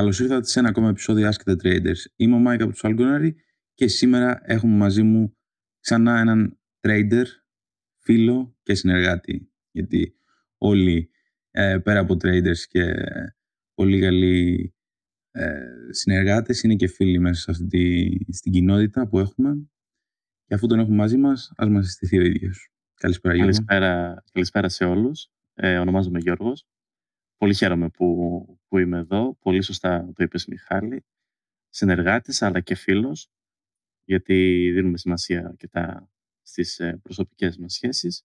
Καλώς ήρθατε σε ένα ακόμα επεισόδιο Ask the Traders. Είμαι ο Μάικ από τους Algonary και σήμερα έχουμε μαζί μου ξανά έναν trader, φίλο και συνεργάτη. Γιατί όλοι ε, πέρα από traders και πολύ καλοί ε, συνεργάτες είναι και φίλοι μέσα σε αυτή τη, στην κοινότητα που έχουμε. Και αφού τον έχουμε μαζί μας, ας μας συστηθεί ο ίδιος. Καλησπέρα Γιώργο. Καλησπέρα, καλησπέρα σε όλους. Ε, ονομάζομαι Γιώργος. Πολύ χαίρομαι που, που είμαι εδώ. Πολύ σωστά το είπες Μιχάλη. Συνεργάτης αλλά και φίλος, γιατί δίνουμε σημασία αρκετά στις ε, προσωπικές μας σχέσεις.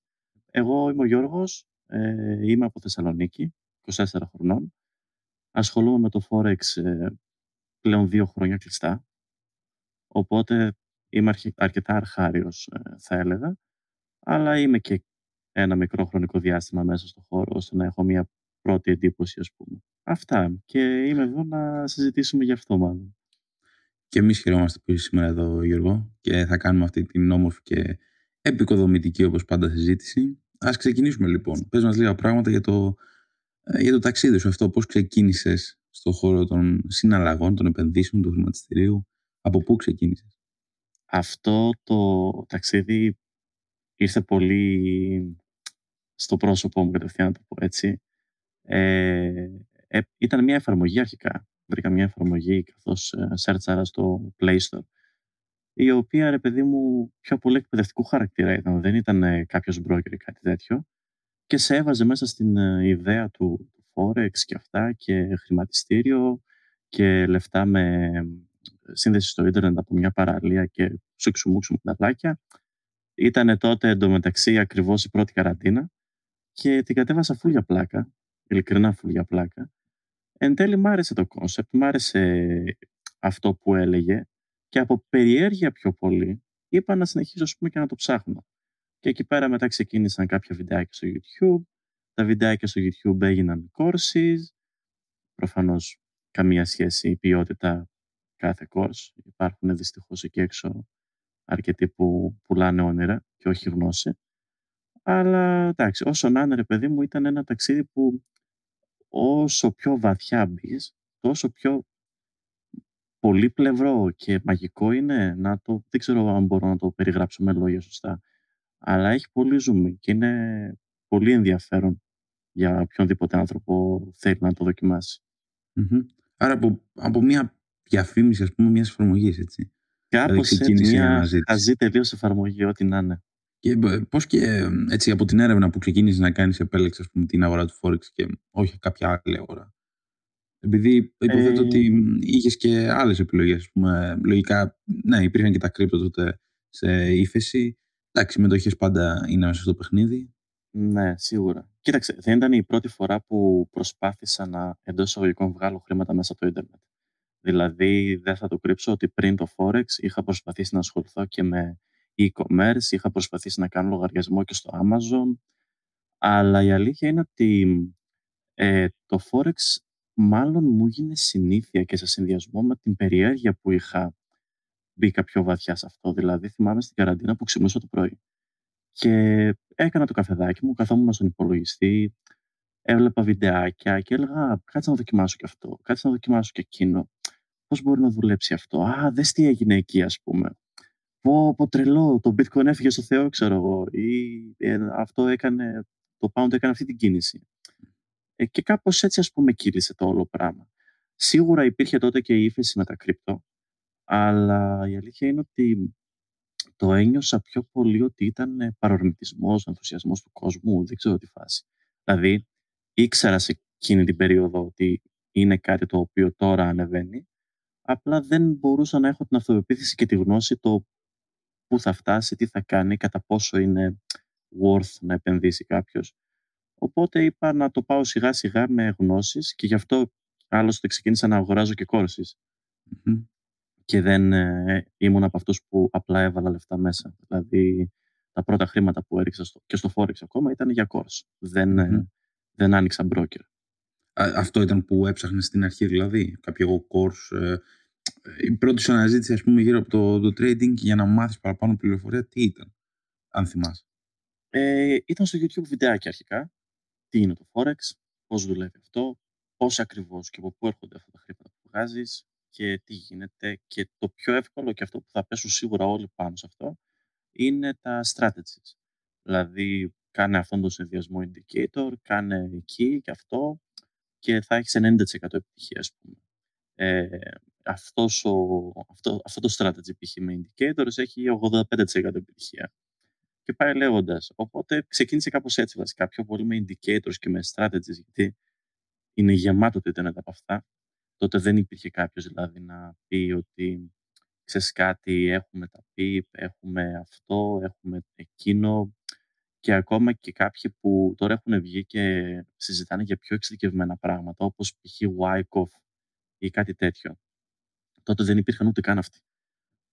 Εγώ είμαι ο Γιώργος, ε, είμαι από Θεσσαλονίκη, 24 χρονών. Ασχολούμαι με το Forex ε, πλέον δύο χρόνια κλειστά. Οπότε είμαι αρκετά αρχάριος, ε, θα έλεγα. Αλλά είμαι και ένα μικρό χρονικό διάστημα μέσα στο χώρο, ώστε να έχω μια πρώτη εντύπωση, ας πούμε. Αυτά. Και είμαι εδώ να συζητήσουμε γι' αυτό, μάλλον. Και εμείς χαιρόμαστε που είσαι σήμερα εδώ, Γιώργο, και θα κάνουμε αυτή την όμορφη και επικοδομητική, όπως πάντα, συζήτηση. Ας ξεκινήσουμε, λοιπόν. Πες μας λίγα πράγματα για το, ε, για το ταξίδι σου αυτό. Πώς ξεκίνησες στον χώρο των συναλλαγών, των επενδύσεων, του χρηματιστηρίου. Από πού ξεκίνησες; Αυτό το ταξίδι ήρθε πολύ στο πρόσωπό μου κατευθείαν να το πω έτσι. Ε, ε, ήταν μια εφαρμογή αρχικά. Βρήκα μια εφαρμογή καθώς ε, σέρτσαρα στο Play Store η οποία, ρε παιδί μου, πιο πολύ εκπαιδευτικού χαρακτήρα ήταν. Δεν ήταν ε, κάποιος broker ή κάτι τέτοιο. Και σε έβαζε μέσα στην ε, ιδέα του, του Forex και αυτά και χρηματιστήριο και λεφτά με σύνδεση στο ίντερνετ από μια παραλία και σούξου μούξου μανταλάκια. Ήταν τότε εντωμεταξύ ακριβώς η πρώτη καραντίνα και την κατέβασα φούλια πλάκα ειλικρινά φουλιά πλάκα. Εν τέλει μ' άρεσε το concept, μ' άρεσε αυτό που έλεγε και από περιέργεια πιο πολύ είπα να συνεχίσω ας πούμε, και να το ψάχνω. Και εκεί πέρα μετά ξεκίνησαν κάποια βιντεάκια στο YouTube. Τα βιντεάκια στο YouTube έγιναν courses. Προφανώς καμία σχέση η ποιότητα κάθε course. Υπάρχουν δυστυχώς εκεί έξω αρκετοί που πουλάνε όνειρα και όχι γνώση. Αλλά εντάξει, όσο να είναι ρε παιδί μου ήταν ένα ταξίδι που όσο πιο βαθιά μπεις, τόσο πιο πολύπλευρο και μαγικό είναι να το, δεν ξέρω αν μπορώ να το περιγράψω με λόγια σωστά, αλλά έχει πολύ ζουμί και είναι πολύ ενδιαφέρον για οποιονδήποτε άνθρωπο θέλει να το δοκιμασει Άρα από, από μια διαφήμιση, ας πούμε, μιας εφαρμογής, έτσι. Κάπως δηλαδή, έτσι, μια χαζή τελείως εφαρμογή, ό,τι να είναι. Και πώς και έτσι από την έρευνα που ξεκίνησες να κάνεις, επέλεξες ας πούμε, την αγορά του Forex και όχι κάποια άλλη αγορά. Επειδή υποθέτω ε... ότι είχες και άλλες επιλογές. Λογικά, ναι, υπήρχαν και τα κρύπτο τότε σε ύφεση. Εντάξει, συμμετοχέ πάντα είναι μέσα στο παιχνίδι. Ναι, σίγουρα. Κοίταξε, δεν ήταν η πρώτη φορά που προσπάθησα να εντός εισαγωγικών βγάλω χρήματα μέσα από το Ιντερνετ. Δηλαδή, δεν θα το κρύψω ότι πριν το Forex είχα προσπαθήσει να ασχοληθώ και με e-commerce, είχα προσπαθήσει να κάνω λογαριασμό και στο Amazon, αλλά η αλήθεια είναι ότι ε, το Forex μάλλον μου έγινε συνήθεια και σε συνδυασμό με την περιέργεια που είχα μπήκα πιο βαθιά σε αυτό. Δηλαδή θυμάμαι στην καραντίνα που ξυπνούσα το πρωί και έκανα το καφεδάκι μου, καθόμουν στον υπολογιστή, έβλεπα βιντεάκια και έλεγα κάτσε να δοκιμάσω και αυτό, κάτσε να δοκιμάσω και εκείνο. Πώς μπορεί να δουλέψει αυτό; Α, δες τι έγινε εκεί ας πούμε πω, πω τρελό, το bitcoin έφυγε στο Θεό, ξέρω εγώ, ή ε, αυτό έκανε, το pound έκανε αυτή την κίνηση. Ε, και κάπως έτσι ας πούμε κύλησε το όλο πράγμα. Σίγουρα υπήρχε τότε και η ύφεση με τα κρυπτο, αλλά η αλήθεια είναι ότι το ένιωσα πιο πολύ ότι ήταν παρορμητισμός, ενθουσιασμός του κόσμου, δεν ξέρω τι φάση. Δηλαδή, ήξερα σε εκείνη την περίοδο ότι είναι κάτι το οποίο τώρα ανεβαίνει, απλά δεν μπορούσα να έχω την αυτοπεποίθηση και τη γνώση το πού θα φτάσει, τι θα κάνει, κατά πόσο είναι worth να επενδύσει κάποιος. Οπότε είπα να το πάω σιγά σιγά με γνώσεις και γι' αυτό άλλωστε ξεκίνησα να αγοράζω και courses. Και δεν ε, ήμουν από αυτούς που απλά έβαλα λεφτά μέσα. Δηλαδή τα πρώτα χρήματα που έριξα στο, και στο Forex ακόμα ήταν για course. Δεν, mm δεν άνοιξα broker. αυτό ήταν που έψαχνες στην αρχή δηλαδή, κάποιο course ε, η πρώτη σου αναζήτηση ας πούμε, γύρω από το, το trading για να μάθεις παραπάνω πληροφορία, τι ήταν, αν θυμάσαι; Ε, ήταν στο YouTube βιντεάκι αρχικά. Τι είναι το Forex, πώς δουλεύει αυτό, πώς ακριβώς και από πού έρχονται αυτά τα χρήματα που βγάζεις και τι γίνεται. Και το πιο εύκολο και αυτό που θα πέσουν σίγουρα όλοι πάνω σε αυτό είναι τα strategies. Δηλαδή, κάνε αυτόν τον συνδυασμό indicator, κάνε εκεί και αυτό και θα έχεις 90% επιτυχία, ας πούμε. Ε, αυτός ο, αυτό, αυτό το strategy π.χ. με indicators έχει 85% επιτυχία. Και πάει λέγοντας. Οπότε ξεκίνησε κάπως έτσι βασικά. Πιο πολύ με indicators και με strategies, γιατί είναι γεμάτο το Ιντερνετ από αυτά. Τότε δεν υπήρχε κάποιος δηλαδή να πει ότι ξέρεις κάτι, έχουμε τα PIP, έχουμε αυτό, έχουμε εκείνο. Και ακόμα και κάποιοι που τώρα έχουν βγει και συζητάνε για πιο εξειδικευμένα πράγματα, όπως π.χ. Wyckoff ή κάτι τέτοιο. Τότε δεν υπήρχαν ούτε καν αυτοί.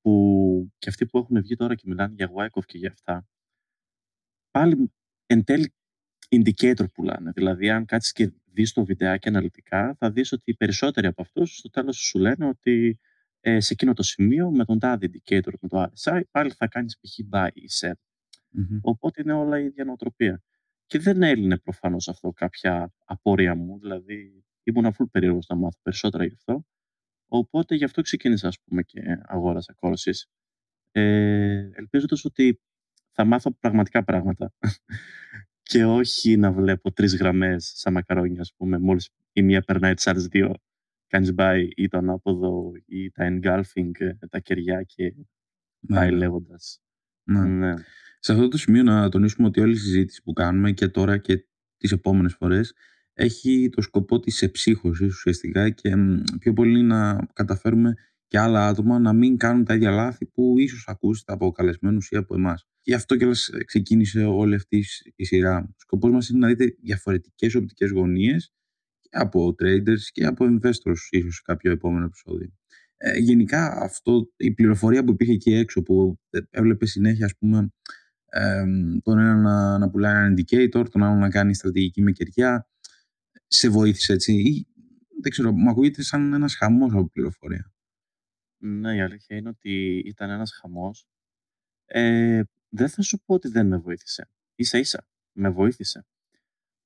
Που και αυτοί που έχουν βγει τώρα και μιλάνε για Wyckoff και για αυτά, πάλι εν τέλει indicator πουλάνε. Δηλαδή, αν κάτσεις και δεις το βιντεάκι αναλυτικά, θα δεις ότι οι περισσότεροι από αυτούς στο τέλος σου λένε ότι ε, σε εκείνο το σημείο με τον τάδε indicator, με το RSI, πάλι θα κάνεις π.χ. buy ή sell. Οπότε είναι όλα η ίδια νοοτροπία. Και δεν έλυνε προφανώς αυτό κάποια απόρρια μου. Δηλαδή, ήμουν full περίεργος να μάθω περισσότερα γι' αυτό. Οπότε γι' αυτό ξεκίνησα, ας πούμε, και αγόρασα courses. Ε, Ελπίζοντας ότι θα μάθω πραγματικά πράγματα. και όχι να βλέπω τρεις γραμμές σαν μακαρόνια, ας πούμε, μόλις η μία περνάει τις άλλες δύο. Κάνεις buy ή το ανάποδο ή τα engulfing, ε, τα κεριά και ναι. πάει λέγοντας. Ναι. ναι. Σε αυτό το σημείο να τονίσουμε ότι όλη η συζήτηση που κάνουμε και τώρα και τις επόμενες φορές έχει το σκοπό της εψύχωσης ουσιαστικά και πιο πολύ να καταφέρουμε και άλλα άτομα να μην κάνουν τα ίδια λάθη που ίσως ακούσετε από καλεσμένους ή από εμάς. Γι' αυτό και ξεκίνησε όλη αυτή η σειρά. Ο σκοπός μας είναι να δείτε διαφορετικές οπτικές γωνίες και από traders και από investors ίσως σε κάποιο επόμενο επεισόδιο. Ε, γενικά αυτό, η πληροφορία που υπήρχε εκεί έξω που έβλεπε συνέχεια ας πούμε ε, τον ένα να, να πουλάει ένα indicator, τον άλλο να κάνει στρατηγική με κεριά σε βοήθησε έτσι ή δεν ξέρω, μου ακούγεται σαν ένας χαμός από πληροφορία. Ναι, η αλήθεια είναι ότι ήταν ένας χαμός. Ε, δεν θα σου πω ότι δεν με βοήθησε. Ίσα ίσα, με βοήθησε.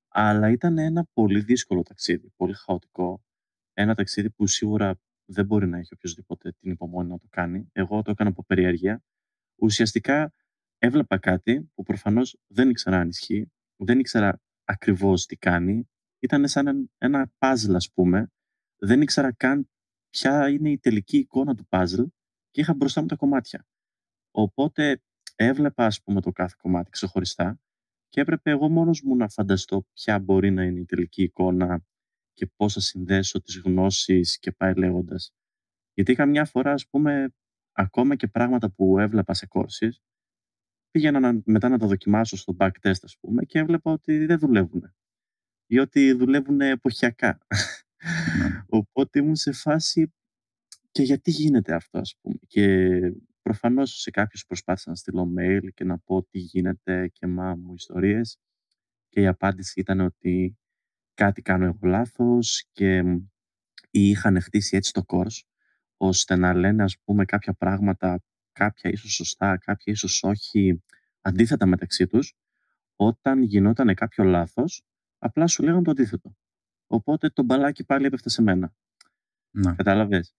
Αλλά ήταν ένα πολύ δύσκολο ταξίδι, πολύ χαοτικό. Ένα ταξίδι που σίγουρα δεν μπορεί να έχει οποιοδήποτε την υπομονή να το κάνει. Εγώ το έκανα από περιέργεια. Ουσιαστικά έβλεπα κάτι που προφανώς δεν ήξερα αν ισχύει, δεν ήξερα ακριβώς τι κάνει. Ήταν σαν ένα puzzle ας πούμε. Δεν ήξερα καν ποια είναι η τελική εικόνα του puzzle και είχα μπροστά μου τα κομμάτια. Οπότε έβλεπα, ας πούμε, το κάθε κομμάτι ξεχωριστά και έπρεπε εγώ μόνος μου να φανταστώ ποια μπορεί να είναι η τελική εικόνα και πώς θα συνδέσω τις γνώσεις και πάει λέγοντας. Γιατί καμιά φορά, ας πούμε, ακόμα και πράγματα που έβλεπα σε courses, πήγαινα να, μετά να τα δοκιμάσω στο backtest, ας πούμε, και έβλεπα ότι δεν δουλεύουν. Ή ότι δουλεύουν εποχιακά. Ναι. Οπότε ήμουν σε φάση και γιατί γίνεται αυτό ας πούμε; Και προφανώς σε κάποιους προσπάθησα να στείλω mail και να πω τι γίνεται και μα μου ιστορίες και η απάντηση ήταν ότι κάτι κάνω εγώ λάθος και ή είχαν χτίσει έτσι το course ώστε να λένε ας πούμε κάποια πράγματα κάποια ίσως σωστά, κάποια ίσως όχι αντίθετα μεταξύ τους όταν γινόταν κάποιο λάθος απλά σου λέγανε το αντίθετο. Οπότε το μπαλάκι πάλι έπεφτε σε μένα. Ναι. Κατάλαβες;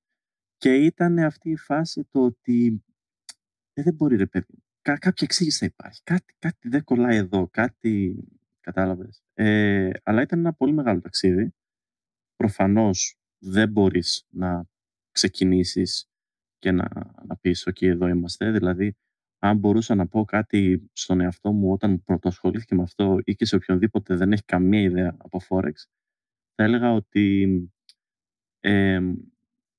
Και ήταν αυτή η φάση το ότι ε, δεν μπορεί ρε παιδί. Κά, κάποια εξήγηση θα υπάρχει. Κάτι, κάτι δεν κολλάει εδώ. Κάτι. Κατάλαβες. Ε, αλλά ήταν ένα πολύ μεγάλο ταξίδι. Προφανώς δεν μπορείς να ξεκινήσεις και να, να πεις «ΟΚ, εδώ είμαστε». Δηλαδή, αν μπορούσα να πω κάτι στον εαυτό μου όταν πρωτοασχολήθηκε με αυτό ή και σε οποιονδήποτε δεν έχει καμία ιδέα από Forex, θα έλεγα ότι ε,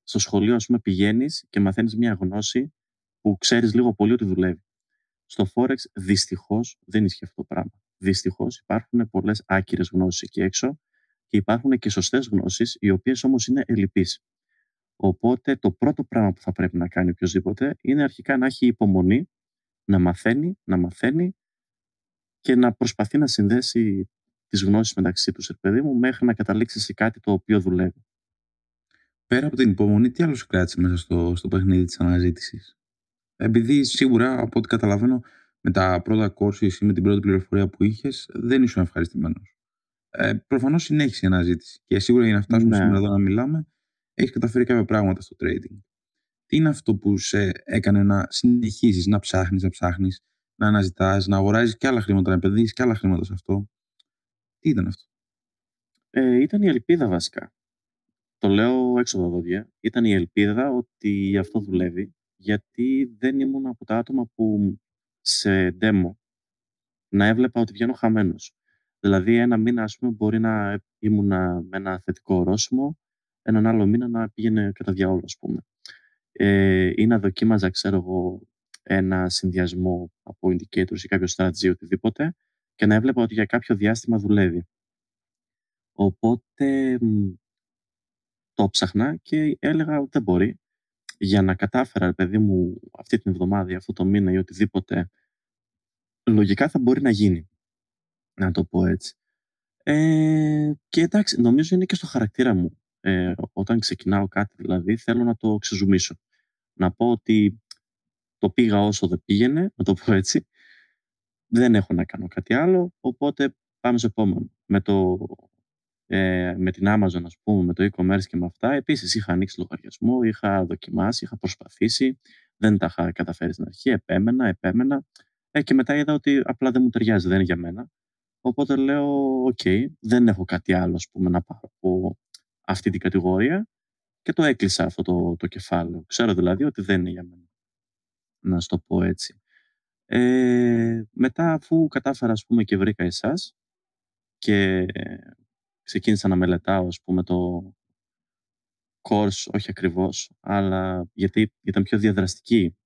στο σχολείο, ας πούμε, πηγαίνεις και μαθαίνεις μια γνώση που ξέρεις λίγο πολύ ότι δουλεύει. Στο Forex, δυστυχώς, δεν ισχύει αυτό το πράγμα. Δυστυχώς, υπάρχουν πολλές άκυρες γνώσεις εκεί έξω και υπάρχουν και σωστές γνώσεις, οι οποίες όμως είναι ελλειπείς. Οπότε, το πρώτο πράγμα που θα πρέπει να κάνει οποιοδήποτε είναι αρχικά να έχει υπομονή, να μαθαίνει, να μαθαίνει και να προσπαθεί να συνδέσει τις γνώσεις μεταξύ τους, παιδί μου, μέχρι να καταλήξει σε κάτι το οποίο δουλεύει. Πέρα από την υπομονή, τι άλλο σου κράτησε μέσα στο, στο παιχνίδι της αναζήτησης; Επειδή σίγουρα, από ό,τι καταλαβαίνω, με τα πρώτα courses ή με την πρώτη πληροφορία που είχες, δεν ήσουν ευχαριστημένος. Ε, Προφανώς συνέχισε η αναζήτηση. Και σίγουρα για να φτάσουμε ναι. σήμερα εδώ να μιλάμε, έχεις καταφέρει κάποια πράγματα στο trading. Τι είναι αυτό που σε έκανε να συνεχίσεις να ψάχνεις, να ψάχνεις, να αναζητάς, να αγοράζεις και άλλα χρήματα, να επενδύσεις και άλλα χρήματα σε αυτό; Τι ήταν αυτό; Ε, ήταν η ελπίδα βασικά. Το λέω έξω από τα δόντια. Ήταν η ελπίδα ότι αυτό δουλεύει, γιατί δεν ήμουν από τα άτομα που σε demo να έβλεπα ότι βγαίνω χαμένος. Δηλαδή ένα μήνα ας πούμε μπορεί να ήμουν με ένα θετικό ορόσημο, έναν άλλο μήνα να πήγαινε κατά διαόλου ας πούμε. Ε, ή να δοκίμαζα ξέρω εγώ ένα συνδυασμό από indicators ή κάποιο strategy οτιδήποτε και να έβλεπα ότι για κάποιο διάστημα δουλεύει. Οπότε το ψάχνα και έλεγα ότι δεν μπορεί. Για να κατάφερα, παιδί μου, αυτή την εβδομάδα ή αυτό το μήνα ή οτιδήποτε, λογικά θα μπορεί να γίνει. Να το πω έτσι. Ε, και εντάξει, νομίζω είναι και στο χαρακτήρα μου. Ε, όταν ξεκινάω κάτι, δηλαδή, θέλω να το ξεζουμίσω. Να πω ότι το πήγα όσο δεν πήγαινε, να το πω έτσι. Δεν έχω να κάνω κάτι άλλο, οπότε πάμε στο επόμενο. Με, το, ε, με την Amazon, ας πούμε, με το e-commerce και με αυτά, επίσης είχα ανοίξει λογαριασμό, είχα δοκιμάσει, είχα προσπαθήσει, δεν τα είχα καταφέρει στην αρχή, επέμενα, επέμενα ε, και μετά είδα ότι απλά δεν μου ταιριάζει, δεν είναι για μένα. Οπότε λέω, οκ, δεν έχω κάτι άλλο, ας πούμε, να πάρω από αυτή την κατηγορία και το έκλεισα αυτό το, το κεφάλαιο. Ξέρω δηλαδή ότι δεν είναι για μένα να σου το πω έτσι. Ε, μετά αφού κατάφερα ας πούμε και βρήκα εσάς και ξεκίνησα να μελετάω ας πούμε το course, όχι ακριβώς, αλλά γιατί ήταν πιο διαδραστική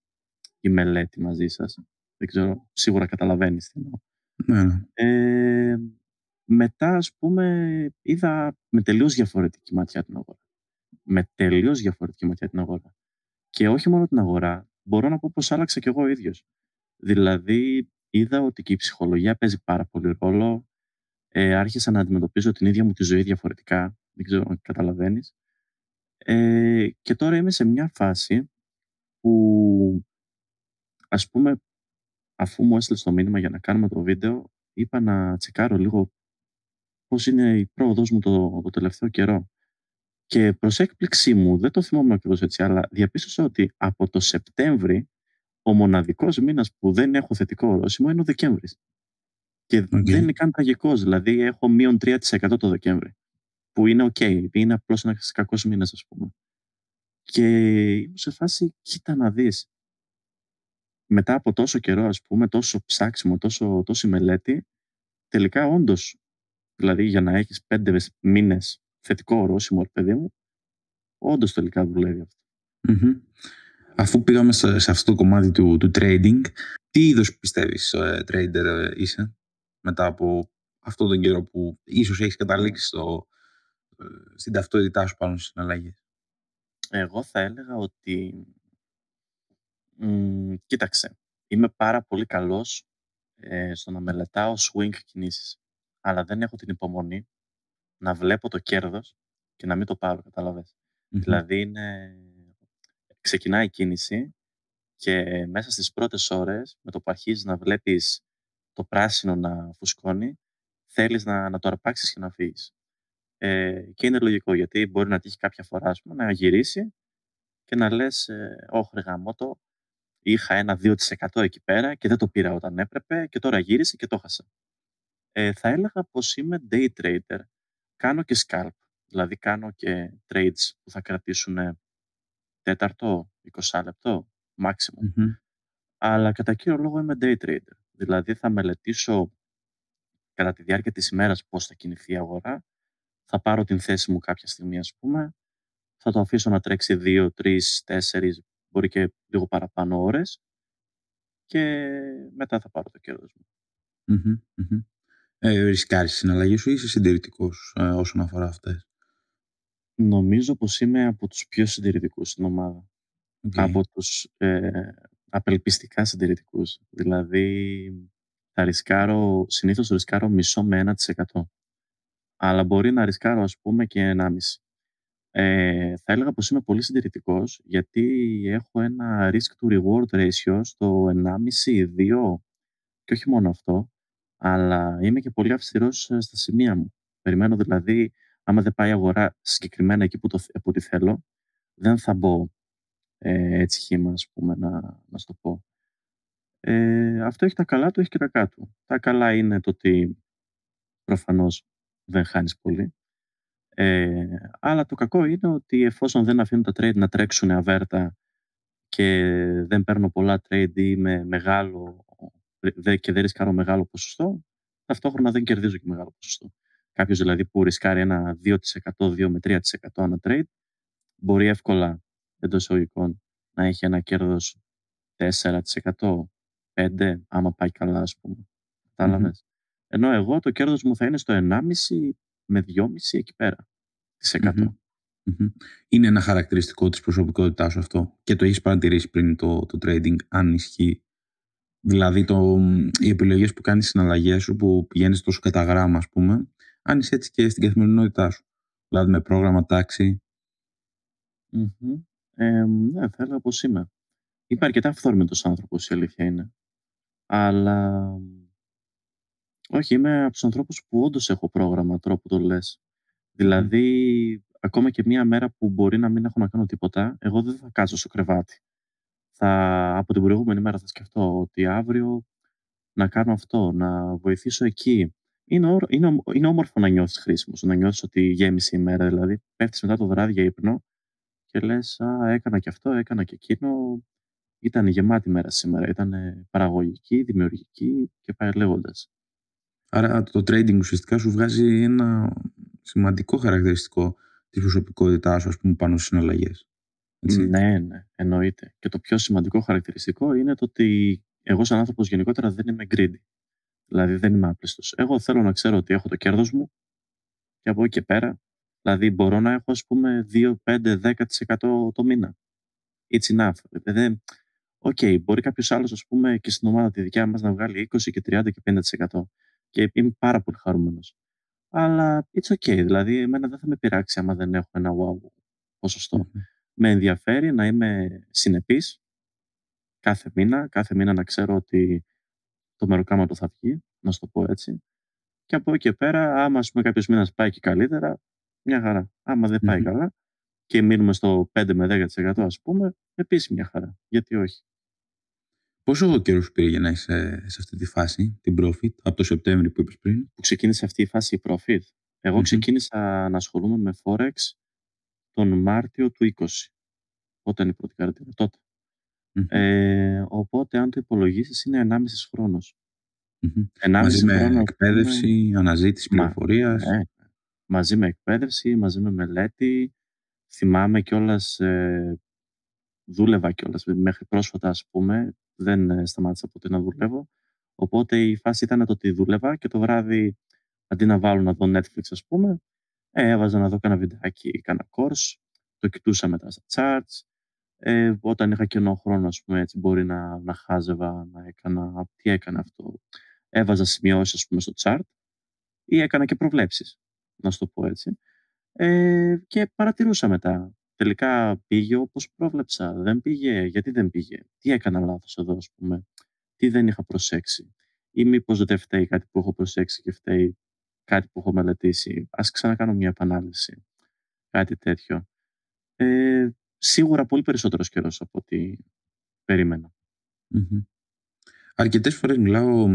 η μελέτη μαζί σας. Δεν ξέρω, σίγουρα καταλαβαίνεις τι εννοώ. Ναι, ναι. Ε, μετά, ας πούμε, είδα με τελείως διαφορετική ματιά την αγορά. Με τελείως διαφορετική ματιά την αγορά. Και όχι μόνο την αγορά, μπορώ να πω πως άλλαξα κι εγώ ίδιος. Δηλαδή, είδα ότι και η ψυχολογία παίζει πάρα πολύ ρόλο. Ε, άρχισα να αντιμετωπίζω την ίδια μου τη ζωή διαφορετικά. Δεν ξέρω αν καταλαβαίνεις. Ε, και τώρα είμαι σε μια φάση που, ας πούμε, αφού μου έστειλε το μήνυμα για να κάνουμε το βίντεο, είπα να τσεκάρω λίγο πώς είναι η πρόοδος μου το, το τελευταίο καιρό. Και προς έκπληξή μου, δεν το θυμόμουν ακριβώς έτσι, αλλά διαπίστωσα ότι από το Σεπτέμβρη ο μοναδικός μήνας που δεν έχω θετικό ορόσημο είναι ο Δεκέμβρης. Και δεν είναι καν τραγικός. Δηλαδή, έχω μείον 3% το Δεκέμβρη. Που είναι OK. Είναι απλώς ένας κακός μήνας, ας πούμε. Και είμαι σε φάση, κοίτα να δεις. Μετά από τόσο καιρό, ας πούμε, τόσο ψάξιμο, τόσο, τόση μελέτη, τελικά όντως, δηλαδή για να έχεις πέντε μήνες θετικό ορόσημο, παιδί μου, όντως τελικά δουλεύει αυτό. Αφού πήγαμε σε, αυτό το κομμάτι του, του trading, τι είδος πιστεύεις ε, trader ε, είσαι μετά από αυτόν τον καιρό που ίσως έχεις καταλήξει στο, ε, στην ταυτότητά σου πάνω στις συναλλαγές; Εγώ θα έλεγα ότι μ, κοίταξε, είμαι πάρα πολύ καλός ε, στο να μελετάω swing κινήσεις. Αλλά δεν έχω την υπομονή να βλέπω το κέρδος και να μην το πάρω, καταλαβες. Δηλαδή είναι... ξεκινάει η κίνηση και μέσα στις πρώτες ώρες, με το που αρχίζεις να βλέπεις το πράσινο να φουσκώνει, θέλεις να, να το αρπάξεις και να φύγεις. Ε, και είναι λογικό, γιατί μπορεί να τύχει κάποια φορά πούμε, να γυρίσει και να λες, ε, όχι γαμώτο, είχα ένα 2% εκεί πέρα και δεν το πήρα όταν έπρεπε και τώρα γύρισε και το χάσα. Ε, θα έλεγα πως είμαι day trader κάνω και scalp. Δηλαδή κάνω και trades που θα κρατήσουν τέταρτο, 20 λεπτό, maximum. Αλλά κατά κύριο λόγο είμαι day trader. Δηλαδή θα μελετήσω κατά τη διάρκεια της ημέρας πώς θα κινηθεί η αγορά, θα πάρω την θέση μου κάποια στιγμή ας πούμε, θα το αφήσω να τρέξει 2, 3, 4, μπορεί και λίγο παραπάνω ώρες και μετά θα πάρω το κέρδος μου ε, ρισκάρεις συναλλαγή σου ή είσαι συντηρητικός ε, όσον αφορά αυτές; Νομίζω πως είμαι από τους πιο συντηρητικούς στην ομάδα. Από τους ε, απελπιστικά συντηρητικούς. Δηλαδή θα ρισκάρω, συνήθως ρισκάρω μισό με 1%. Αλλά μπορεί να ρισκάρω ας πούμε και 1,5%. Ε, θα έλεγα πως είμαι πολύ συντηρητικός γιατί έχω ένα risk to reward ratio στο 1,5-2 και όχι μόνο αυτό αλλά είμαι και πολύ αυστηρός ε, στα σημεία μου. Περιμένω δηλαδή άμα δεν πάει η αγορά συγκεκριμένα εκεί που, το, που τη θέλω, δεν θα μπω ε, έτσι χήμα, ας πούμε, να, να σου το πω. Ε, αυτό έχει τα καλά του, έχει και τα κακά του. Τα καλά είναι το ότι προφανώς δεν χάνεις πολύ. Ε, αλλά το κακό είναι ότι εφόσον δεν αφήνουν τα trade να τρέξουν αβέρτα και δεν παίρνω πολλά trade ή με μεγάλο και δεν ρισκάρω μεγάλο ποσοστό, ταυτόχρονα δεν κερδίζω και μεγάλο ποσοστό. Κάποιος δηλαδή που ρισκάρει ένα 2%, 2 με 3% ένα trade, μπορεί εύκολα εντός εισαγωγικών να έχει ένα κέρδος 4%, 5%, άμα πάει καλά, ας πούμε. Κατάλαβες; Mm-hmm. Ενώ εγώ το κέρδος μου θα είναι στο 1,5 με 2,5 εκεί πέρα. Mm-hmm. Είναι ένα χαρακτηριστικό της προσωπικότητάς σου αυτό και το έχεις παρατηρήσει πριν το, το trading αν ισχύει; Δηλαδή το, οι επιλογές που κάνεις στις συναλλαγές σου που πηγαίνεις τόσο κατά γράμμα ας πούμε αν είσαι έτσι και στην καθημερινότητά σου. Δηλαδή με πρόγραμμα τάξη. Mm-hmm. Ε, ναι, θα έλεγα πως είμαι. Είμαι αρκετά αυθόρμητος άνθρωπος η αλήθεια είναι. Αλλά όχι, είμαι από τους ανθρώπους που όντως έχω πρόγραμμα, τρόπο το λες. Δηλαδή, ακόμα και μία μέρα που μπορεί να μην έχω να κάνω τίποτα, εγώ δεν θα κάτσω στο κρεβάτι. Θα, από την προηγούμενη μέρα θα σκεφτώ ότι αύριο να κάνω αυτό, να βοηθήσω εκεί. Είναι, είναι, είναι όμορφο να νιώθεις χρήσιμος, να νιώθεις ότι γέμισε η μέρα. Δηλαδή, πέφτεις μετά το βράδυ για ύπνο και λες: Α, έκανα και αυτό, έκανα και εκείνο. Ήταν γεμάτη μέρα σήμερα. Ήταν παραγωγική, δημιουργική και πάει λέγοντα. Άρα το trading ουσιαστικά σου βγάζει ένα σημαντικό χαρακτηριστικό της προσωπικότητάς σου, ας πούμε, πάνω στις συναλλαγές. Ναι, ναι, εννοείται. Και το πιο σημαντικό χαρακτηριστικό είναι το ότι εγώ, σαν άνθρωπος, γενικότερα δεν είμαι greedy. Δηλαδή, δεν είμαι άπληστος. Εγώ θέλω να ξέρω ότι έχω το κέρδος μου και από εκεί και πέρα, δηλαδή, μπορώ να έχω, ας πούμε, 2, 5, 10% το μήνα. It's enough. Δεν... Οκ, okay, μπορεί κάποιος άλλος, ας πούμε, και στην ομάδα τη δικιά μας να βγάλει 20 και 30 και 50% και είμαι πάρα πολύ χαρούμενος. Αλλά it's okay, δηλαδή εμένα δεν θα με πειράξει άμα δεν έχω ένα wow ποσοστό. Με ενδιαφέρει να είμαι συνεπής κάθε μήνα, κάθε μήνα να ξέρω ότι το μεροκάματο θα βγει, να σου το πω έτσι. Και από εκεί και πέρα, άμα ας πούμε κάποιος μήνας πάει και καλύτερα, μια χαρά. Άμα δεν πάει καλά και μείνουμε στο 5 με 10% ας πούμε, επίσης μια χαρά. Γιατί όχι; Πόσο καιρό σου πήρε για να είσαι σε αυτή τη φάση, την Profit, από το Σεπτέμβριο που είπες πριν; Που ξεκίνησε αυτή η φάση η Profit. Εγώ mm-hmm. ξεκίνησα να ασχολούμαι με Forex τον Μάρτιο του 20. Όταν η πρώτη κάρτα τότε. Mm-hmm. Ε, οπότε, αν το υπολογίσεις, είναι 1,5 χρόνος. Mm-hmm. Μαζί με χρόνος, εκπαίδευση, είναι... αναζήτηση πληροφορίας. Ναι, μαζί με εκπαίδευση, μαζί με μελέτη. Θυμάμαι κιόλας. Ε, δούλευα κιόλας μέχρι πρόσφατα, ας πούμε, δεν ε, σταμάτησα ποτέ να δουλεύω. Οπότε η φάση ήταν το ότι δούλευα και το βράδυ, αντί να βάλω να δω Netflix, ας πούμε, ε, έβαζα να δω κάνα βιντεάκι, κάνα course, το κοιτούσα μετά στα charts. Ε, όταν είχα κενό χρόνο, ας πούμε, έτσι, μπορεί να, να χάζευα, να έκανα, τι έκανα αυτό. Έβαζα σημειώσεις, ας πούμε, στο chart ή έκανα και προβλέψεις, να σου το πω έτσι. Ε, και παρατηρούσα μετά τελικά πήγε όπως πρόβλεψα. Δεν πήγε. Γιατί δεν πήγε; Τι έκανα λάθος εδώ, ας πούμε; Τι δεν είχα προσέξει; Ή μήπως δεν φταίει κάτι που έχω προσέξει και φταίει; Κάτι που έχω μελετήσει. Ας ξανακάνω μια επανάλυση. Κάτι τέτοιο. Ε, σίγουρα πολύ περισσότερος καιρός από ό,τι περίμενα. Mm-hmm. Αρκετές φορές μιλάω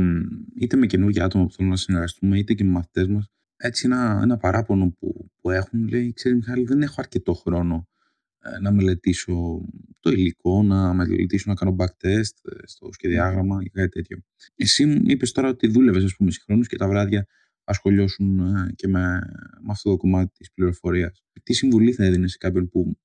είτε με καινούργια άτομα που θέλουν να συνεργαστούμε, είτε και με μαθητές μας. Έτσι, ένα, ένα παράπονο που, που έχουν λέει: Ξέρει, Μιχάλη, δεν έχω αρκετό χρόνο ε, να μελετήσω το υλικό, να μελετήσω να κάνω backtest ε, στο σχεδιάγραμμα ή κάτι τέτοιο. Εσύ μου είπες τώρα ότι δούλευες, ας πούμε, συγχρόνως και τα βράδια ασχολιώσουν ε, και με, με αυτό το κομμάτι της πληροφορίας. Τι συμβουλή θα έδινες σε κάποιον που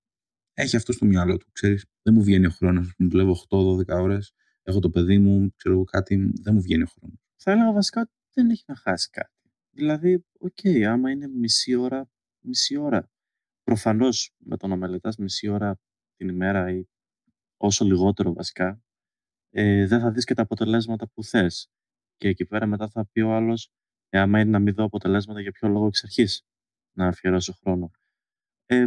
έχει αυτό στο μυαλό του, ξέρεις, δεν μου βγαίνει ο χρόνος, μου δουλεύω 8-12 ώρες, έχω το παιδί μου, ξέρω κάτι, δεν μου βγαίνει ο χρόνος. Θα έλεγα βασικά ότι δεν έχει να χάσει κάτι. Δηλαδή, οκ, okay, άμα είναι μισή ώρα, μισή ώρα. Προφανώς με το να μελετάς μισή ώρα την ημέρα ή όσο λιγότερο βασικά, ε, δεν θα δεις και τα αποτελέσματα που θες. Και εκεί πέρα μετά θα πει ο άλλος, ε, άμα είναι να μην δω αποτελέσματα, για ποιο λόγο εξ αρχής να αφιερώσω χρόνο. Ε,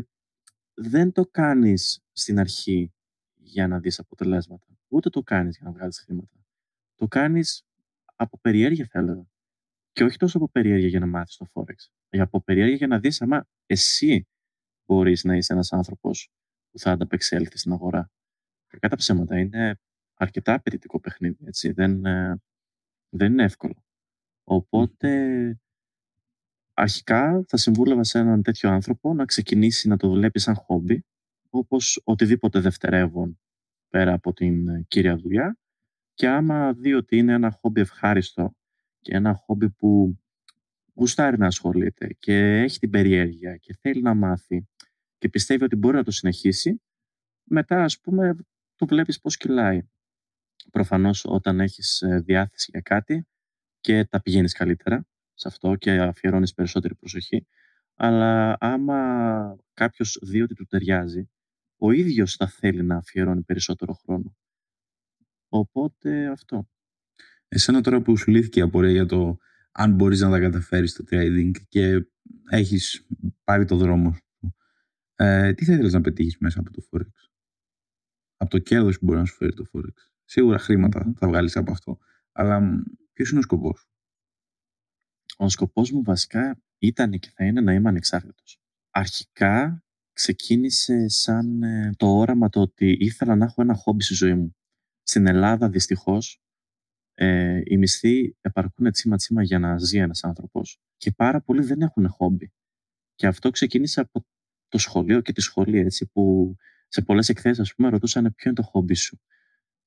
δεν το κάνεις στην αρχή για να δεις αποτελέσματα. Ούτε το κάνεις για να βγάλεις χρήματα. Το κάνεις από περιέργεια θα έλεγα. Και όχι τόσο από περιέργεια για να μάθεις το Forex. Για από περιέργεια για να δεις άμα εσύ μπορείς να είσαι ένας άνθρωπος που θα ανταπεξέλθει στην αγορά. Κατά τα ψέματα είναι αρκετά απαιτητικό παιχνίδι. Έτσι. Δεν, ε, δεν είναι εύκολο. Οπότε, αρχικά θα συμβούλευα σε έναν τέτοιο άνθρωπο να ξεκινήσει να το βλέπει σαν χόμπι, όπως οτιδήποτε δευτερεύον πέρα από την ε, κύρια δουλειά και άμα δει ότι είναι ένα χόμπι ευχάριστο και ένα χόμπι που γουστάρει να ασχολείται και έχει την περιέργεια και θέλει να μάθει και πιστεύει ότι μπορεί να το συνεχίσει, μετά ας πούμε το βλέπεις πώς κυλάει. Προφανώς όταν έχεις ε, διάθεση για κάτι και τα πηγαίνεις καλύτερα σε αυτό και αφιερώνεις περισσότερη προσοχή, αλλά άμα κάποιος δει ότι του ταιριάζει, ο ίδιος θα θέλει να αφιερώνει περισσότερο χρόνο. Οπότε αυτό. Εσένα τώρα που σου λύθηκε η απορία για το αν μπορείς να τα καταφέρεις στο trading και έχεις πάρει το δρόμο σου, ε, τι θα ήθελες να πετύχεις μέσα από το Forex; Από το κέρδος που μπορεί να σου φέρει το Forex. Σίγουρα θα βγάλεις από αυτό. Αλλά ποιος είναι ο σκοπός; Ο σκοπός μου βασικά ήταν και θα είναι να είμαι ανεξάρτητος. Αρχικά ξεκίνησε σαν ε, το όραμα το ότι ήθελα να έχω ένα χόμπι στη ζωή μου. Στην Ελλάδα δυστυχώς ε, οι μισθοί επαρκούν τσίμα τσίμα για να ζει ένας άνθρωπος και πάρα πολλοί δεν έχουν χόμπι. Και αυτό ξεκίνησε από το σχολείο και τη σχολή έτσι που σε πολλές εκθέσεις ας πούμε ρωτούσαν ποιο είναι το χόμπι σου.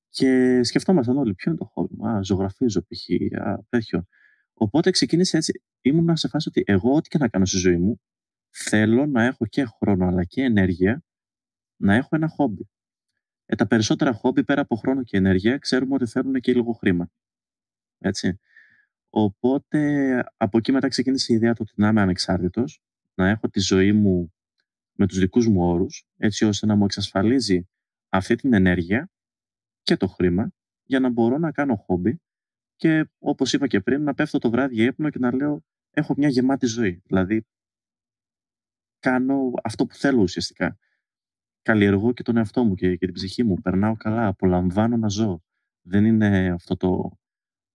Και σκεφτόμασταν όλοι ποιο είναι το χόμπι μου; Α, ζωγραφίζω π.χ. Α, τέτοιο. Οπότε ξεκίνησε έτσι. Ήμουν σε φάση ότι εγώ ό,τι και να κάνω στη ζωή μου θέλω να έχω και χρόνο αλλά και ενέργεια να έχω ένα χόμπι. Ε, τα περισσότερα χόμπι πέρα από χρόνο και ενέργεια ξέρουμε ότι θέλουν και λίγο χρήμα. Έτσι. Οπότε από εκεί μετά ξεκίνησε η ιδέα του ότι να είμαι ανεξάρτητος, να έχω τη ζωή μου με τους δικούς μου όρους, έτσι ώστε να μου εξασφαλίζει αυτή την ενέργεια και το χρήμα για να μπορώ να κάνω χόμπι και όπως είπα και πριν να πέφτω το βράδυ για ύπνο και να λέω έχω μια γεμάτη ζωή. Δηλαδή κάνω αυτό που θέλω ουσιαστικά. Καλλιεργώ και τον εαυτό μου και, και την ψυχή μου. Περνάω καλά, απολαμβάνω να ζω. Δεν είναι αυτό το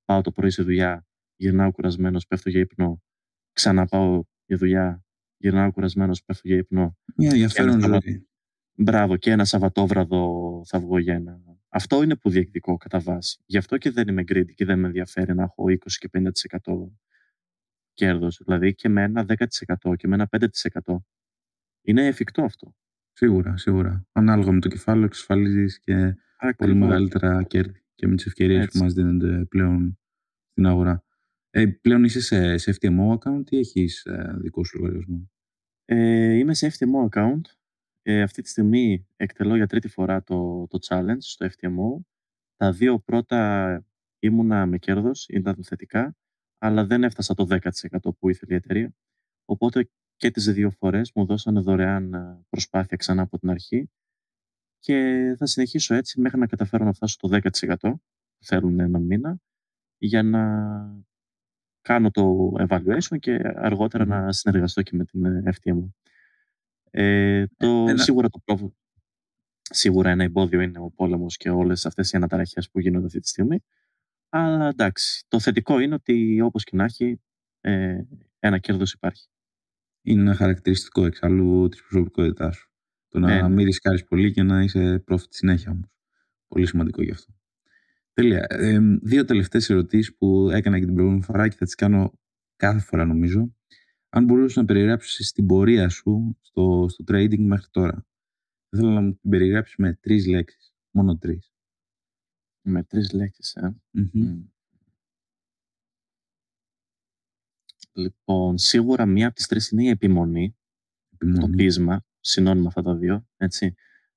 πάω το πρωί σε δουλειά, γυρνάω κουρασμένος, πέφτω για ύπνο, ξαναπάω για δουλειά, γυρνάω κουρασμένος, πέφτω για ύπνο. Μια ενδιαφέρον ζωή. Μπράβο, και ένα Σαββατόβραδο θα βγω για ένα. Αυτό είναι που διεκδικώ κατά βάση. Γι' αυτό και δεν είμαι greedy και δεν με ενδιαφέρει να έχω 20 και 50% κέρδος. Δηλαδή και με ένα 10% και με ένα 5%. Είναι εφικτό αυτό. Σίγουρα, σίγουρα. Ανάλογα με το κεφάλαιο εξασφαλίζεις και πολύ μεγαλύτερα κέρδη και με τις ευκαιρίες που μας δίνονται πλέον στην αγορά. Ε, πλέον είσαι σε, σε FTMO account ή έχεις ε, δικό σου λογαριασμό; Ε, είμαι σε FTMO account. Ε, αυτή τη στιγμή εκτελώ για τρίτη φορά το, το challenge στο FTMO. Τα δύο πρώτα ήμουνα με κέρδος, ήταν θετικά, αλλά δεν έφτασα το 10% που ήθελε η εταιρεία. Οπότε και τις δύο φορές μου δώσανε δωρεάν ε, προσπάθεια ξανά από την αρχή και θα συνεχίσω έτσι μέχρι να καταφέρω να φτάσω στο 10% που θέλουν ένα μήνα για να κάνω το evaluation και αργότερα να συνεργαστώ και με την FTM. Ε, το, ένα... σίγουρα, το πρόβλημα, σίγουρα ένα εμπόδιο είναι ο πόλεμος και όλες αυτές οι αναταραχές που γίνονται αυτή τη στιγμή. Αλλά εντάξει, το θετικό είναι ότι όπως και να έχει, ε, ένα κέρδος υπάρχει. Είναι ένα χαρακτηριστικό εξάλλου της προσωπικότητάς σου. Το να ναι. μην ρισκάρεις πολύ και να είσαι profit συνέχεια όμως. Πολύ σημαντικό γι' αυτό. Τέλεια. Ε, δύο τελευταίες ερωτήσεις που έκανα και την προηγούμενη φορά και θα τις κάνω κάθε φορά νομίζω. Αν μπορούσες να περιγράψεις την πορεία σου στο, στο trading μέχρι τώρα. Θα ήθελα να μου την περιγράψεις με τρεις λέξεις. Μόνο τρεις. Με τρεις λέξεις, ε. Λοιπόν, σίγουρα μία από τις τρεις είναι η επιμονή, επιμονή. το πείσμα, συνώνυμα αυτά τα δύο, έτσι.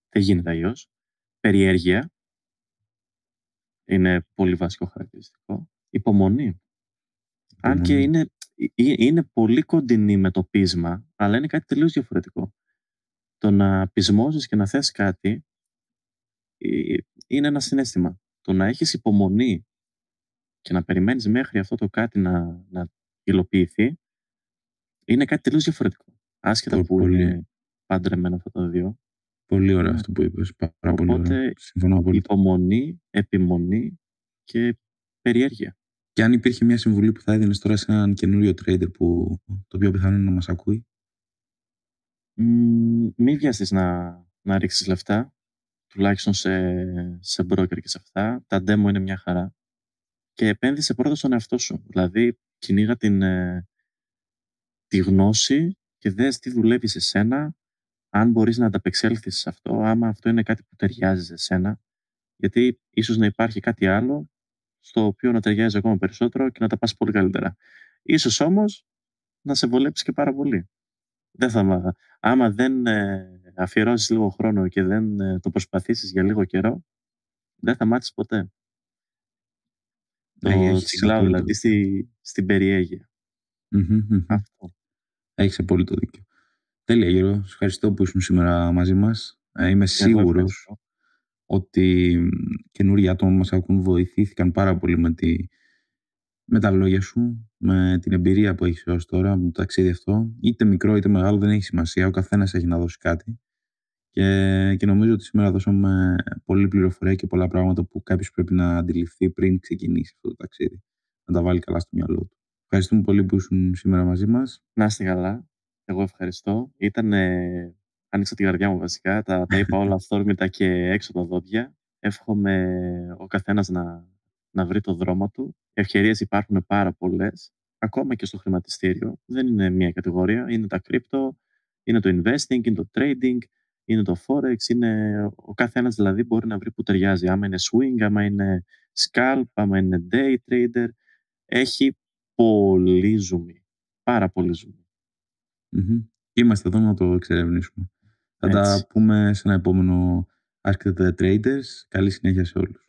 Δεν γίνεται αλλιώς. Περιέργεια, είναι πολύ βασικό χαρακτηριστικό. Υπομονή. Αν και είναι, είναι πολύ κοντινή με το πείσμα, αλλά είναι κάτι τελείως διαφορετικό. Το να πεισμώσεις και να θες κάτι ε, είναι ένα συνέστημα. Το να έχεις υπομονή και να περιμένεις μέχρι αυτό το κάτι να, να υλοποιηθεί είναι κάτι τελείως διαφορετικό. Άσχετα που είναι παντρεμένα αυτά τα δύο. Πολύ ωραίο αυτό που είπες. Πάρα πολύ ωραίο. Συμφωνώ πολύ. Υπομονή, επιμονή και περιέργεια. Και αν υπήρχε μια συμβουλή που θα έδινες τώρα σε έναν καινούριο trader που το πιο πιθανό είναι να μας ακούει; Μ, Μην βιαστείς να, να ρίξεις λεφτά, τουλάχιστον σε, σε broker και σε αυτά. Τα demo είναι μια χαρά. Και επένδυσε πρώτα στον εαυτό σου. Δηλαδή, κυνήγα την, ε, τη γνώση και δες τι δουλεύει σε σένα, αν μπορείς να ανταπεξέλθεις σε αυτό, άμα αυτό είναι κάτι που ταιριάζει σε σένα. Γιατί ίσως να υπάρχει κάτι άλλο στο οποίο να ταιριάζει ακόμα περισσότερο και να τα πας πολύ καλύτερα. Ίσως όμως να σε βολέψει και πάρα πολύ. Δεν θα, άμα δεν ε, αφιερώσεις λίγο χρόνο και δεν ε, το προσπαθήσεις για λίγο καιρό, δεν θα μάθεις ποτέ. Το τσιγκλάω δηλαδή στη, στην περιέργεια. Mm-hmm, Αυτό. Έχεις απόλυτο δίκιο. Τέλεια Γιώργο, σας ευχαριστώ που ήσουν σήμερα μαζί μας. Ε, είμαι σίγουρος ότι καινούργια άτομα μας ακούν βοηθήθηκαν πάρα πολύ με, τη, με τα λόγια σου, με την εμπειρία που έχεις έως τώρα, με το ταξίδι αυτό. Είτε μικρό είτε μεγάλο δεν έχει σημασία, ο καθένας έχει να δώσει κάτι. Και, και νομίζω ότι σήμερα δώσαμε πολλή πληροφορία και πολλά πράγματα που κάποιος πρέπει να αντιληφθεί πριν ξεκινήσει αυτό το ταξίδι. Να τα βάλει καλά στο μυαλό του. Ευχαριστούμε πολύ που ήσουν σήμερα μαζί μας. Να είστε καλά. Εγώ ευχαριστώ. Ήταν άνοιξα την καρδιά μου βασικά. Τα, τα είπα όλα αυθόρμητα και έξω τα δόντια. Εύχομαι ο καθένας να, να βρει το δρόμο του. Ευκαιρίες υπάρχουν πάρα πολλές. Ακόμα και στο χρηματιστήριο. Δεν είναι μία κατηγορία. Είναι τα crypto, είναι το investing, είναι το trading, είναι το forex. Είναι... Ο καθένας δηλαδή μπορεί να βρει που ταιριάζει. Άμα είναι swing, άμα είναι scalp, άμα είναι day trader. Έχει πολύ ζουμί. Πάρα πολύ ζουμί. Είμαστε εδώ να το εξερευνήσουμε. Θα τα πούμε σε ένα επόμενο Ask the Traders. Καλή συνέχεια σε όλους.